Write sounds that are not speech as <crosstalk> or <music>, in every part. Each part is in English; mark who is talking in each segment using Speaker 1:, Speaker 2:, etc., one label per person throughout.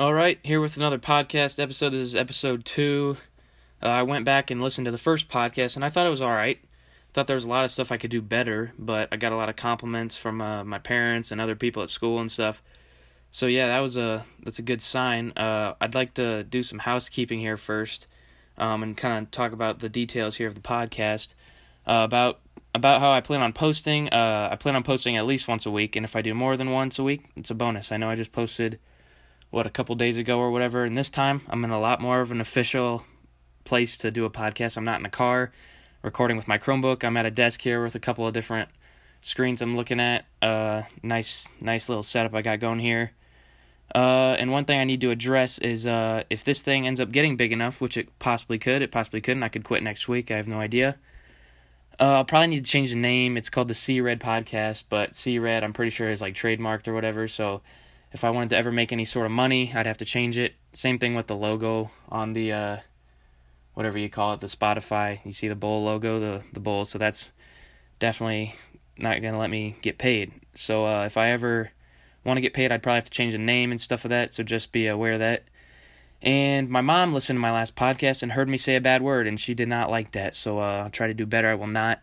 Speaker 1: All right, here with another podcast episode. This is episode two. Uh, I went back and listened to the first podcast, and I thought it was all right. Thought there was a lot of stuff I could do better, but I got a lot of compliments from uh, my parents and other people at school and stuff. So yeah, that was a that's a good sign. Uh, I'd like to do some housekeeping here first, um, and kind of talk about the details here of the podcast. Uh, about about how I plan on posting. Uh, I plan on posting at least once a week, and if I do more than once a week, it's a bonus. I know I just posted what a couple days ago or whatever, and this time I'm in a lot more of an official place to do a podcast. I'm not in a car recording with my Chromebook. I'm at a desk here with a couple of different screens I'm looking at. Uh, nice, nice little setup I got going here. Uh, and one thing I need to address is uh, if this thing ends up getting big enough, which it possibly could, it possibly couldn't. I could quit next week. I have no idea. Uh, I'll probably need to change the name. It's called the C Red Podcast, but C Red I'm pretty sure is like trademarked or whatever. So if I wanted to ever make any sort of money, I'd have to change it. Same thing with the logo on the uh, whatever you call it, the Spotify. You see the bowl logo, the the bowl. So that's definitely not gonna let me get paid. So uh, if I ever want to get paid, I'd probably have to change the name and stuff of that. So just be aware of that. And my mom listened to my last podcast and heard me say a bad word, and she did not like that. So uh, I'll try to do better. I will not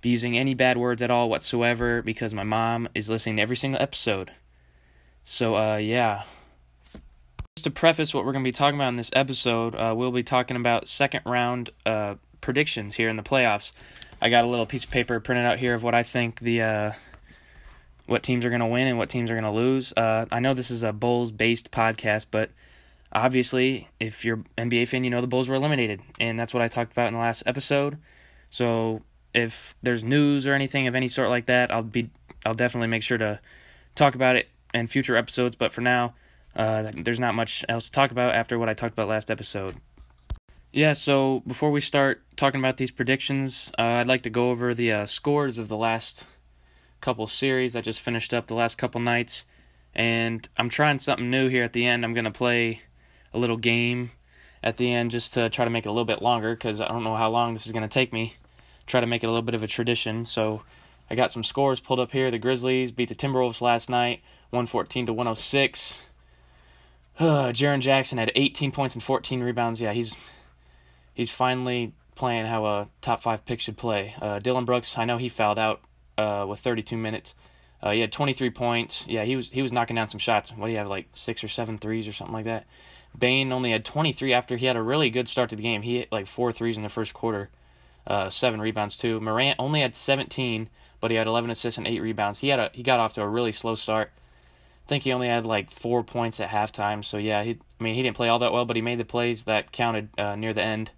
Speaker 1: be using any bad words at all whatsoever because my mom is listening to every single episode. So uh, yeah. Just to preface what we're going to be talking about in this episode, uh, we'll be talking about second round uh, predictions here in the playoffs. I got a little piece of paper printed out here of what I think the uh, what teams are going to win and what teams are going to lose. Uh, I know this is a Bulls based podcast, but obviously, if you're NBA fan, you know the Bulls were eliminated, and that's what I talked about in the last episode. So if there's news or anything of any sort like that, I'll be I'll definitely make sure to talk about it in future episodes. But for now, uh, there's not much else to talk about after what I talked about last episode. Yeah, so before we start talking about these predictions, uh, I'd like to go over the uh, scores of the last couple series I just finished up the last couple nights. And I'm trying something new here at the end. I'm going to play a little game at the end just to try to make it a little bit longer because I don't know how long this is going to take me. Try to make it a little bit of a tradition. So I got some scores pulled up here. The Grizzlies beat the Timberwolves last night, 114 to 106. Uh, <sighs> Jaren Jackson had 18 points and 14 rebounds. Yeah, he's he's finally playing how a top five pick should play. Uh, Dillon Brooks, I know he fouled out uh, with 32 minutes. Uh, he had 23 points. Yeah, he was he was knocking down some shots. What do you have like six or seven threes or something like that? Bane only had 23 after he had a really good start to the game. He hit like four threes in the first quarter, uh, seven rebounds too. Morant only had 17, but he had 11 assists and eight rebounds. He had a he got off to a really slow start. Think he only had like four points at halftime. So yeah, he I mean he didn't play all that well, but he made the plays that counted uh, near the end.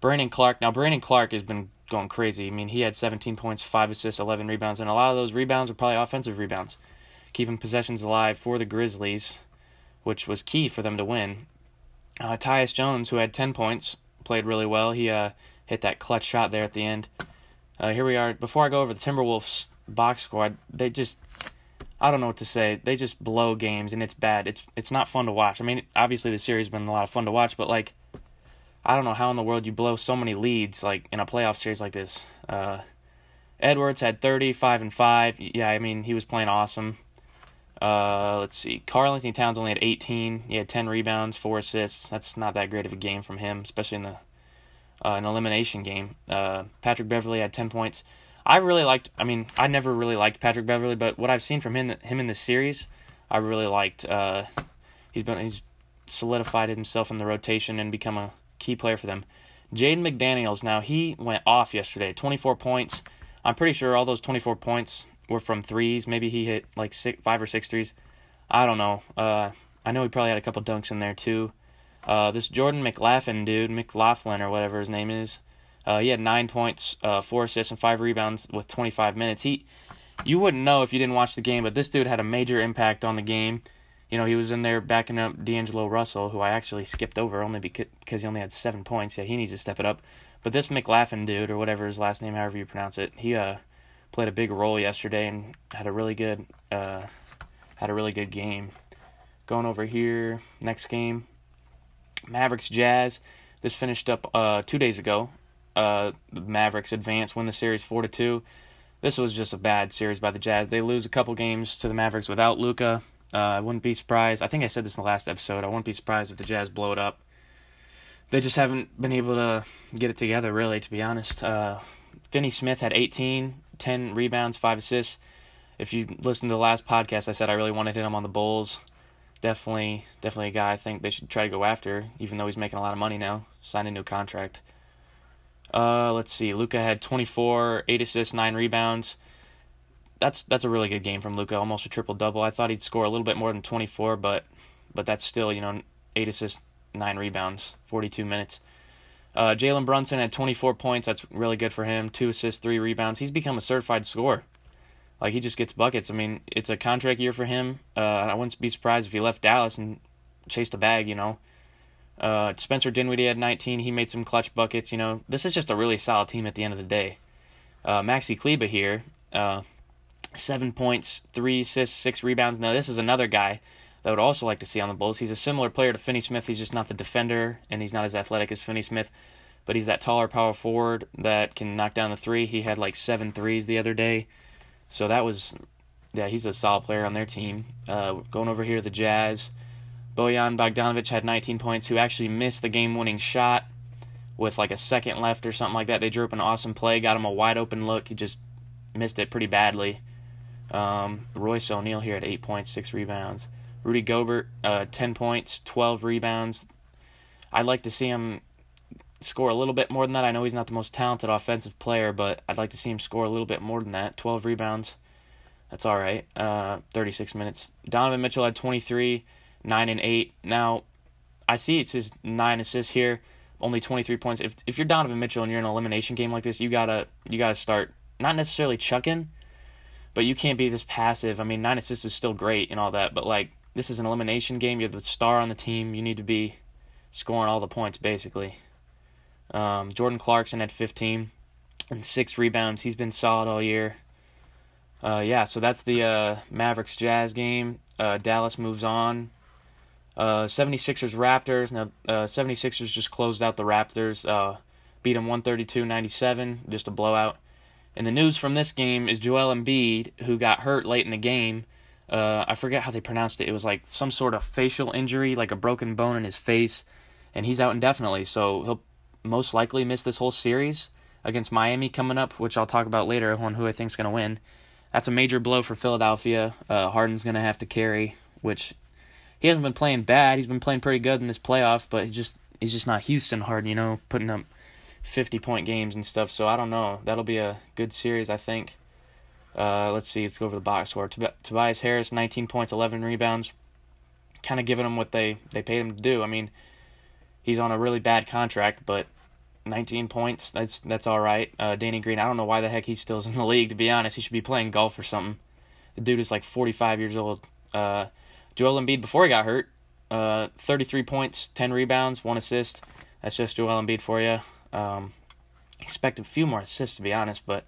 Speaker 1: Brandon Clarke. Now Brandon Clarke has been going crazy. I mean he had 17 points, five assists, 11 rebounds, and a lot of those rebounds were probably offensive rebounds, keeping possessions alive for the Grizzlies which was key for them to win. Uh, Tyus Jones, who had 10 points, played really well. He uh, hit that clutch shot there at the end. Uh, here we are. Before I go over the Timberwolves box squad, they just I don't know what to say. They just blow games and it's bad. It's it's not fun to watch. I mean, obviously the series has been a lot of fun to watch, but like I don't know how in the world you blow so many leads like in a playoff series like this. Uh, Edwards had 35 and 5. Yeah, I mean, he was playing awesome. Uh, let's see. Karl-Anthony Towns only had 18. He had 10 rebounds, 4 assists. That's not that great of a game from him, especially in the uh, an elimination game. Uh, Patrick Beverley had 10 points. I really liked. I mean, I never really liked Patrick Beverley, but what I've seen from him him in this series, I really liked. Uh, he's been he's solidified himself in the rotation and become a key player for them. Jaden McDaniels now he went off yesterday, 24 points. I'm pretty sure all those 24 points were from threes. Maybe he hit like six, five or six threes. I don't know. Uh, I know he probably had a couple dunks in there too. Uh, this Jordan McLaughlin dude, McLaughlin or whatever his name is, uh, he had nine points, uh, four assists, and five rebounds with 25 minutes. He, you wouldn't know if you didn't watch the game, but this dude had a major impact on the game. You know, he was in there backing up D'Angelo Russell, who I actually skipped over only because, he only had seven points. Yeah, he needs to step it up. But this McLaughlin dude, or whatever his last name, however you pronounce it, he uh played a big role yesterday and had a really good uh, had a really good game. Going over here, next game, Mavericks Jazz. This finished up uh, two days ago. Uh, the Mavericks advance, win the series four to two. This was just a bad series by the Jazz. They lose a couple games to the Mavericks without Luka. Uh, I wouldn't be surprised. I think I said this in the last episode. I wouldn't be surprised if the Jazz blow it up. They just haven't been able to get it together, really, to be honest. Uh, Finney Smith had 18, 10 rebounds, 5 assists. If you listen to the last podcast, I said I really wanted hit him on the Bulls. Definitely, definitely a guy I think they should try to go after, even though he's making a lot of money now, signed a new contract. Uh, let's see. Luka had 24, 8 assists, 9 rebounds. That's that's a really good game from Luka. almost a triple double. I thought he'd score a little bit more than 24, but but that's still, you know, 8 assists, 9 rebounds, 42 minutes. Uh, Jalen Brunson had 24 points. That's really good for him. 2 assists, 3 rebounds. He's become a certified scorer. Like, he just gets buckets. I mean, it's a contract year for him. Uh, I wouldn't be surprised if he left Dallas and chased a bag, you know. Uh, Spencer Dinwiddie had 19. He made some clutch buckets. You know, this is just a really solid team at the end of the day. Uh, Maxi Kleber here, uh, seven points, three assists, six rebounds. Now this is another guy that I would also like to see on the Bulls. He's a similar player to Finney Smith. He's just not the defender, and he's not as athletic as Finney Smith, but he's that taller power forward that can knock down the three. He had like seven threes the other day, so that was, yeah, he's a solid player on their team. Uh, going over here to the Jazz. Bojan Bogdanovic had 19 points, who actually missed the game winning shot with like a second left or something like that. They drew up an awesome play, got him a wide open look. He just missed it pretty badly. Um, Royce O'Neale here at 8 points, 6 rebounds. Rudy Gobert, uh, 10 points, 12 rebounds. I'd like to see him score a little bit more than that. I know he's not the most talented offensive player, but I'd like to see him score a little bit more than that. 12 rebounds. That's all right. Uh, 36 minutes. Donovan Mitchell had 23 nine and eight. Now, I see it says nine assists here, only twenty three points. If if you're Donovan Mitchell and you're in an elimination game like this, you gotta you gotta start not necessarily chucking, but you can't be this passive. I mean, nine assists is still great and all that, but like this is an elimination game. You're the star on the team. You need to be scoring all the points basically. Um, Jordan Clarkson had 15 and six rebounds. He's been solid all year. Uh, yeah, so that's the uh, Mavericks Jazz game. Uh, Dallas moves on. Uh, 76ers Raptors. Now, uh, 76ers just closed out the Raptors, uh, beat them 132 97, just a blowout. And the news from this game is Joel Embiid, who got hurt late in the game. Uh, I forget how they pronounced it. It was like some sort of facial injury, like a broken bone in his face, and he's out indefinitely. So he'll most likely miss this whole series against Miami coming up, which I'll talk about later on who I think's going to win. That's a major blow for Philadelphia. Uh, Harden's going to have to carry, which he hasn't been playing bad. He's been playing pretty good in this playoff, but he's just he's just not Houston Harden, you know, putting up 50 point games and stuff. So I don't know. That'll be a good series, I think. Uh, let's see. Let's go over the box score. Tob- Tobias Harris, 19 points, 11 rebounds. Kind of giving him what they they paid him to do. I mean, he's on a really bad contract, but 19 points. That's that's all right. Uh, Danny Green. I don't know why the heck he still in the league. To be honest, he should be playing golf or something. The dude is like 45 years old. Uh, Joel Embiid before he got hurt, uh, 33 points, 10 rebounds, one assist. That's just Joel Embiid for you. Um, expect a few more assists to be honest, but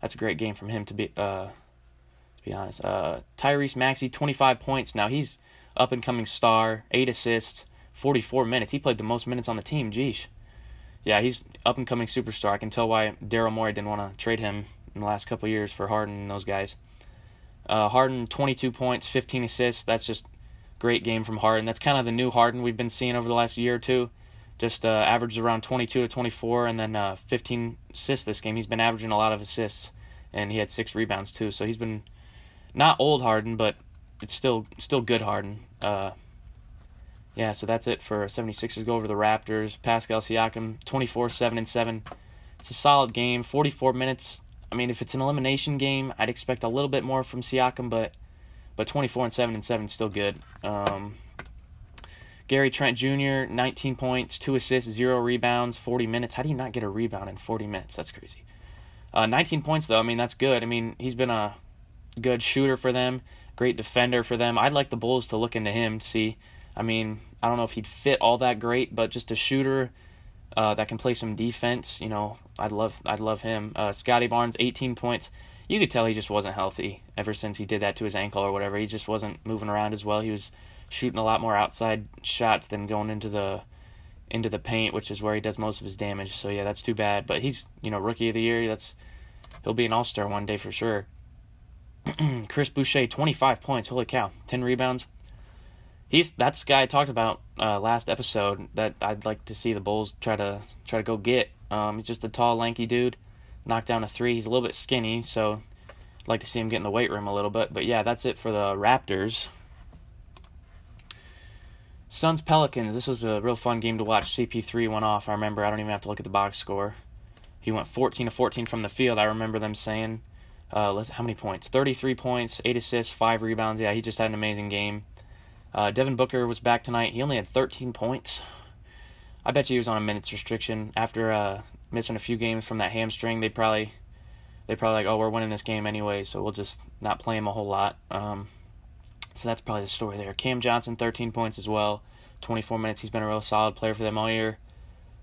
Speaker 1: that's a great game from him to be uh, to be honest. Uh, Tyrese Maxey, 25 points. Now he's up and coming star, eight assists, 44 minutes. He played the most minutes on the team. Geesh. Yeah, he's up and coming superstar. I can tell why Daryl Morey didn't want to trade him in the last couple years for Harden and those guys. Uh, Harden, 22 points, 15 assists. That's just great game from Harden. That's kind of the new Harden we've been seeing over the last year or two. Just uh, averages around 22 to 24, and then uh, 15 assists this game. He's been averaging a lot of assists, and he had six rebounds too. So he's been not old Harden, but it's still still good Harden. Uh, yeah, so that's it for 76ers. Go over the Raptors. Pascal Siakam, 24, 7 and 7. It's a solid game. 44 minutes, I mean, if it's an elimination game, I'd expect a little bit more from Siakam, but but 24 and 7 and 7 is still good. Um, Gary Trent Jr., 19 points, 2 assists, 0 rebounds, 40 minutes. How do you not get a rebound in 40 minutes? That's crazy. Uh, 19 points, though. I mean, that's good. I mean, he's been a good shooter for them, great defender for them. I'd like the Bulls to look into him, see. I mean, I don't know if he'd fit all that great, but just a shooter uh, that can play some defense. You know, I'd love I'd love him. Uh, Scottie Barnes, 18 points. You could tell he just wasn't healthy ever since he did that to his ankle or whatever. He just wasn't moving around as well. He was shooting a lot more outside shots than going into the into the paint, which is where he does most of his damage. So yeah, that's too bad. But he's you know rookie of the year. That's he'll be an all star one day for sure. <clears throat> Chris Boucher, 25 points. Holy cow. 10 rebounds. He's that's the guy I talked about uh, last episode that I'd like to see the Bulls try to try to go get. Um, he's just a tall, lanky dude. Knocked down a three. He's a little bit skinny, so I'd like to see him get in the weight room a little bit. But yeah, that's it for the Raptors. Suns Pelicans. This was a real fun game to watch. CP3 went off. I remember. I don't even have to look at the box score. He went 14 to 14 from the field. I remember them saying, uh, how many points? 33 points, 8 assists, 5 rebounds. Yeah, he just had an amazing game. Uh, Devin Booker was back tonight. He only had 13 points. I bet you he was on a minutes restriction after uh, missing a few games from that hamstring. They probably they probably like, oh, we're winning this game anyway, so we'll just not play him a whole lot. Um, so that's probably the story there. Cam Johnson, 13 points as well, 24 minutes. He's been a real solid player for them all year.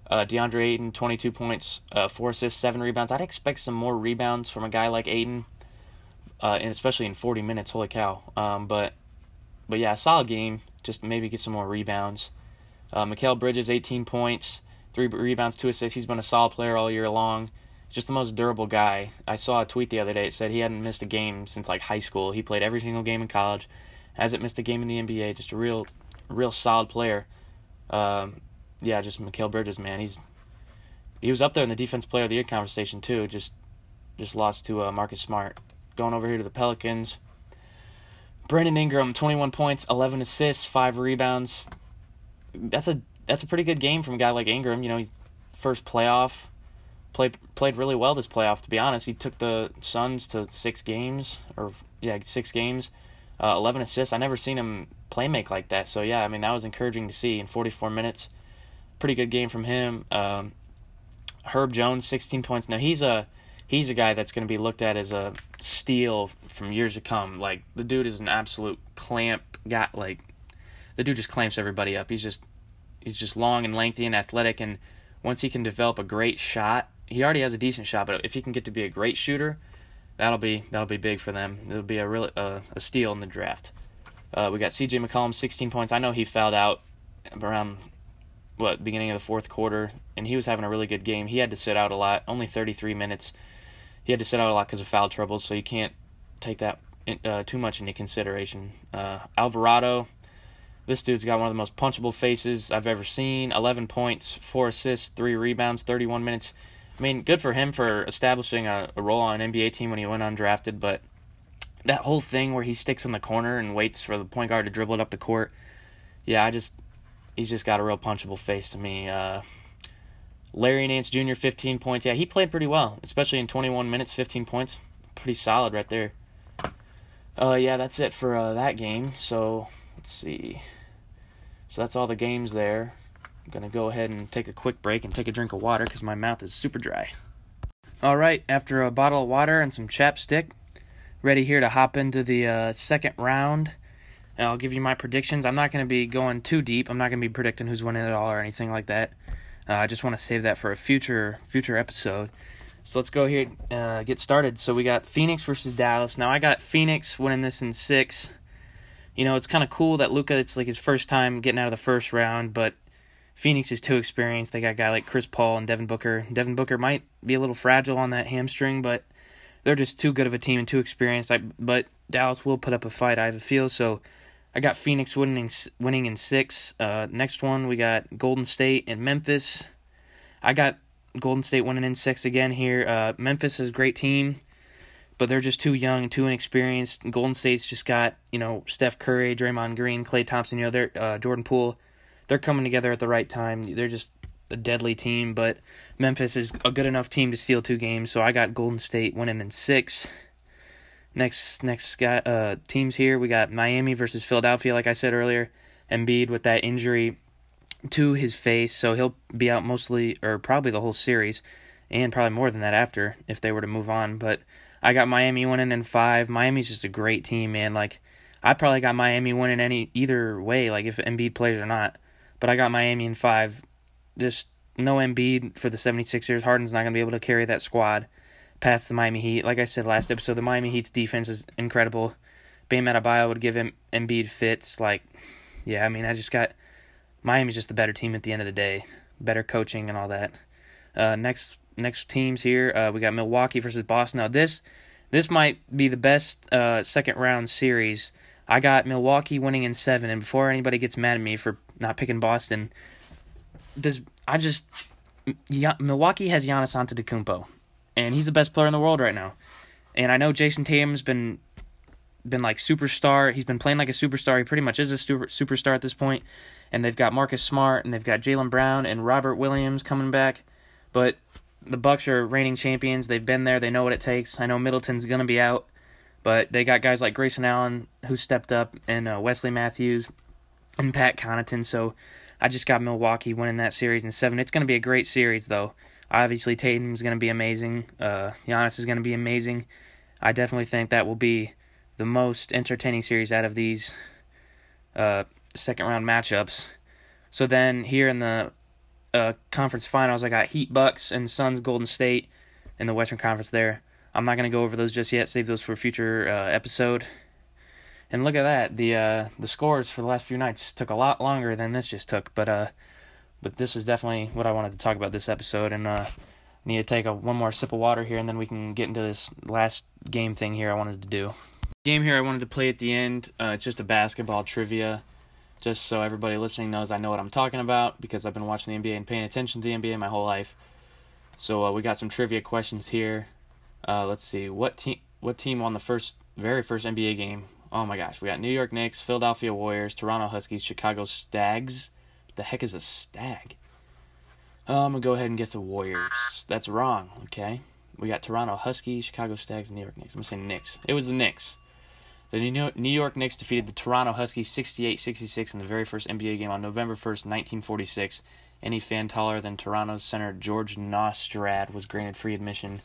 Speaker 1: Uh, DeAndre Ayton, 22 points, uh, four assists, seven rebounds. I'd expect some more rebounds from a guy like Ayton, uh, and especially in 40 minutes. Holy cow! Um, but but yeah, solid game. Just maybe get some more rebounds. Uh, Mikal Bridges, 18 points, three rebounds, two assists. He's been a solid player all year long. Just the most durable guy. I saw a tweet the other day. It said he hadn't missed a game since like high school. He played every single game in college. Hasn't missed a game in the NBA. Just a real, real solid player. Um, yeah, just Mikal Bridges, man. He's he was up there in the defense player of the year conversation too. Just just lost to uh, Marcus Smart. Going over here to the Pelicans. Brandon Ingram, 21 points, 11 assists, 5 rebounds. That's a that's a pretty good game from a guy like Ingram. You know, he's first playoff. Played played really well this playoff. To be honest, he took the Suns to six games, or yeah, six games, uh, 11 assists. I never seen him play make like that. So yeah, I mean that was encouraging to see in 44 minutes. Pretty good game from him. Um, Herb Jones, 16 points. Now he's a he's a guy that's going to be looked at as a steal from years to come. Like the dude is an absolute clamp guy. Like the dude just clamps everybody up. He's just he's just long and lengthy and athletic. And once he can develop a great shot, he already has a decent shot. But if he can get to be a great shooter, that'll be that'll be big for them. It'll be a real uh, a steal in the draft. Uh, we got C.J. McCollum, 16 points. I know he fouled out around what beginning of the fourth quarter, and he was having a really good game. He had to sit out a lot, only 33 minutes he had to sit out a lot because of foul trouble, so you can't take that uh, too much into consideration. Uh, Alvarado, this dude's got one of the most punchable faces I've ever seen. 11 points, 4 assists, 3 rebounds, 31 minutes. I mean, good for him for establishing a, a role on an NBA team when he went undrafted, but that whole thing where he sticks in the corner and waits for the point guard to dribble it up the court, yeah, I just, he's just got a real punchable face to me. Uh, Larry Nance Jr., 15 points. Yeah, he played pretty well, especially in 21 minutes, 15 points. Pretty solid right there. Uh, yeah, that's it for uh, that game. So, let's see. So, that's all the games there. I'm going to go ahead and take a quick break and take a drink of water because my mouth is super dry. All right, after a bottle of water and some chapstick, ready here to hop into the uh, second round. I'll give you my predictions. I'm not going to be going too deep. I'm not going to be predicting who's winning it all or anything like that. Uh, I just want to save that for a future future episode. So let's go here uh, get started. So we got Phoenix versus Dallas. Now I got Phoenix winning this in six. You know it's kind of cool that Luka. It's like his first time getting out of the first round, but Phoenix is too experienced. They got a guy like Chris Paul and Devin Booker. Devin Booker might be a little fragile on that hamstring, but they're just too good of a team and too experienced. I, but Dallas will put up a fight. I have a feel so. I got Phoenix winning winning in six. Uh, next one we got Golden State and Memphis. I got Golden State winning in six again here. Uh, Memphis is a great team, but they're just too young too inexperienced. Golden State's just got you know Steph Curry, Draymond Green, Klay Thompson. You know they're uh, Jordan Poole. They're coming together at the right time. They're just a deadly team, but Memphis is a good enough team to steal two games. So I got Golden State winning in six. Next next guy, uh, teams here we got Miami versus Philadelphia. Like I said earlier, Embiid with that injury to his face, so he'll be out mostly or probably the whole series, and probably more than that after if they were to move on. But I got Miami winning in five. Miami's just a great team, man. Like I probably got Miami winning any either way, like if Embiid plays or not. But I got Miami in five. Just no Embiid for the 76ers. Harden's not gonna be able to carry that squad past the Miami Heat. Like I said last episode, the Miami Heat's defense is incredible. Bam Adebayo would give him Embiid fits. Like, yeah, I mean, I just got Miami's just the better team at the end of the day. Better coaching and all that. Uh, next next teams here, uh, we got Milwaukee versus Boston. Now this This might be the best uh, second round series. I got Milwaukee winning in seven, and before anybody gets mad at me for not picking Boston, does I just yeah, Milwaukee has Giannis Antetokounmpo, and he's the best player in the world right now. And I know Jayson Tatum's been been like superstar. He's been playing like a superstar. He pretty much is a super, superstar at this point. And they've got Marcus Smart and they've got Jaylen Brown and Robert Williams coming back. But the Bucks are reigning champions. They've been there. They know what it takes. I know Middleton's gonna be out, but they got guys like Grayson Allen who stepped up and uh, Wesley Matthews and Pat Connaughton. So I just got Milwaukee winning that series in seven. It's gonna be a great series though. Obviously Tatum's gonna be amazing. Uh, Giannis is gonna be amazing. I definitely think that will be the most entertaining series out of these uh, second round matchups. So then here in the uh, conference finals, I got Heat Bucks and Suns Golden State in the Western Conference there. I'm not going to go over those just yet. Save those for a future uh, episode. And look at that. The uh, the scores for the last few nights took a lot longer than this just took, but uh, but this is definitely what I wanted to talk about this episode. And uh, need to take a one more sip of water here, and then we can get into this last game thing here I wanted to do. Game here I wanted to play at the end. Uh, it's just a basketball trivia just so everybody listening knows I know what I'm talking about because I've been watching the NBA and paying attention to the NBA my whole life. So uh, we got some trivia questions here. Uh, let's see what team what team won the first very first NBA game. Oh my gosh, we got New York Knicks, Philadelphia Warriors, Toronto Huskies, Chicago Stags. The heck is a stag? Oh, I'm gonna go ahead and guess the Warriors. That's wrong. Okay, we got Toronto Huskies, Chicago Stags, New York Knicks. I'm gonna say Knicks. It was the Knicks. The New York Knicks defeated the Toronto Huskies 68-66 in the very first NBA game on November 1st, 1946. Any fan taller than Toronto's center George Nostrand was granted free admission.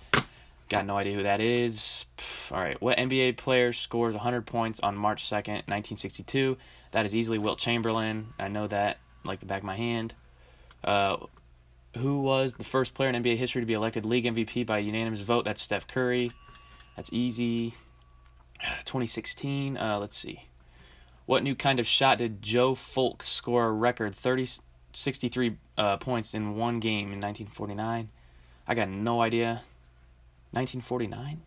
Speaker 1: Got no idea who that is. All right, what NBA player scores 100 points on March 2nd, 1962? That is easily Wilt Chamberlain. I know that like the back of my hand. Uh, who was the first player in NBA history to be elected league MVP by unanimous vote? That's Steph Curry. That's easy. 2016. Uh, let's see. What new kind of shot did Joe Fulks score a record 30, 63 uh, points in one game in 1949? I got no idea. 1949?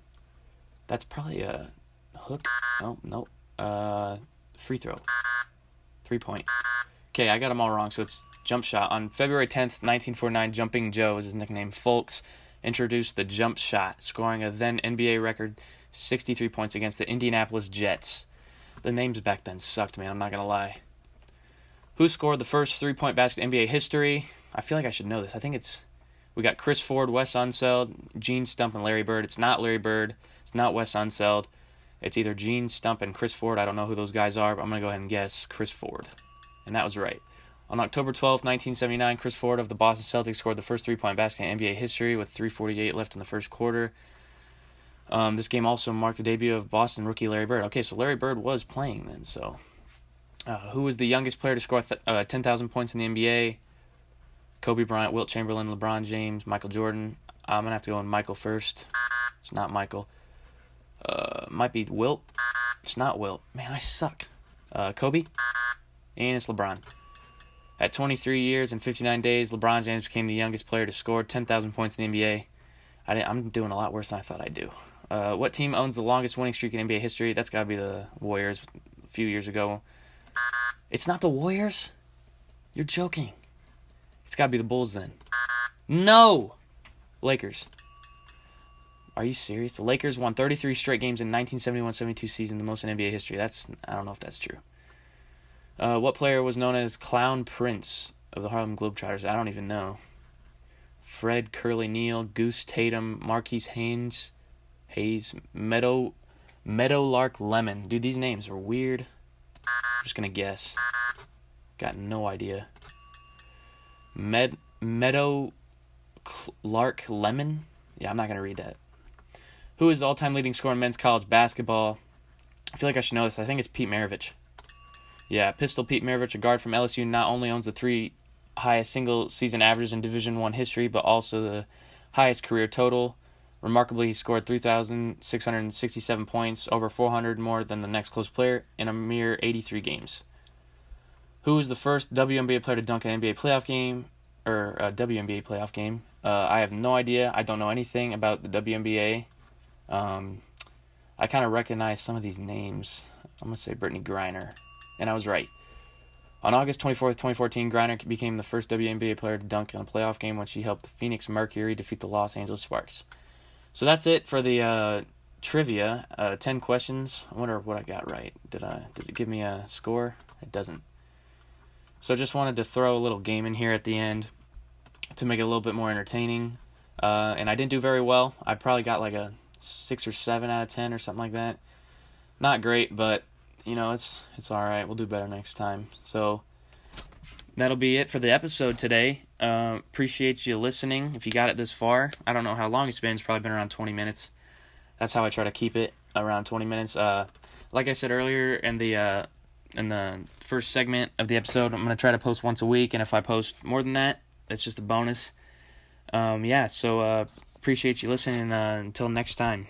Speaker 1: That's probably a hook. No, no. Uh, free throw. Three point. Okay, I got them all wrong. So it's jump shot. On February 10th, 1949, Jumping Joe is his nickname. Fulks introduced the jump shot, scoring a then NBA record 63 points against the Indianapolis Jets. The names back then sucked, man. I'm not going to lie. Who scored the first three point basket in NBA history? I feel like I should know this. I think it's. We got Chris Ford, Wes Unseld, Gene Stump, and Larry Bird. It's not Larry Bird. It's not Wes Unseld. It's either Gene Stump and Chris Ford. I don't know who those guys are, but I'm going to go ahead and guess Chris Ford. And that was right. On October 12, 1979, Chris Ford of the Boston Celtics scored the first three point basket in NBA history with 3.48 left in the first quarter. Um, this game also marked the debut of Boston rookie Larry Bird. Okay, so Larry Bird was playing then. So, uh, who was the youngest player to score th- uh, 10,000 points in the NBA? Kobe Bryant, Wilt Chamberlain, LeBron James, Michael Jordan. I'm gonna have to go on Michael first. It's not Michael. Uh, might be Wilt. It's not Wilt. Man, I suck. Uh, Kobe. And it's LeBron. At 23 years and 59 days, LeBron James became the youngest player to score 10,000 points in the NBA. I am doing a lot worse than I thought I'd do. Uh, what team owns the longest winning streak in NBA history? That's got to be the Warriors a few years ago. It's not the Warriors? You're joking. It's got to be the Bulls then. No! Lakers. Are you serious? The Lakers won 33 straight games in 1971-72 season, the most in NBA history. That's I don't know if that's true. Uh, what player was known as Clown Prince of the Harlem Globetrotters? I don't even know. Fred Curly Neal, Goose Tatum, Marquis Haynes, Hayes, Meadow, Meadowlark Lemon. Dude, these names are weird. I'm just gonna guess. Got no idea. Med Meadow Lark Lemon. Yeah, I'm not gonna read that. Who is the all-time leading scorer in men's college basketball? I feel like I should know this. I think it's Pete Maravich. Yeah, Pistol Pete Maravich, a guard from LSU, not only owns the three highest single season averages in Division One history, but also the highest career total. Remarkably, he scored 3,667 points, over 400 more than the next close player, in a mere 83 games. Who was the first WNBA player to dunk an NBA playoff game, or a WNBA playoff game? Uh, I have no idea. I don't know anything about the WNBA. Um, I kind of recognize some of these names. I'm going to say Brittney Griner. And I was right. On August 24th, 2014, Griner became the first WNBA player to dunk in a playoff game when she helped the Phoenix Mercury defeat the Los Angeles Sparks. So that's it for the uh, trivia. Uh, 10 questions. I wonder what I got right. Did I? Does it give me a score? It doesn't. So just wanted to throw a little game in here at the end to make it a little bit more entertaining. Uh, and I didn't do very well. I probably got like a six or seven out of ten or something like that. Not great, but you know it's it's all right. We'll do better next time. So that'll be it for the episode today. Uh, appreciate you listening. If you got it this far, I don't know how long it's been. It's probably been around twenty minutes. That's how I try to keep it around twenty minutes. Uh, like I said earlier in the uh, in the first segment of the episode, I'm gonna try to post once a week, and if I post more than that, it's just a bonus. Um, yeah, so uh, appreciate you listening. Uh, until next time.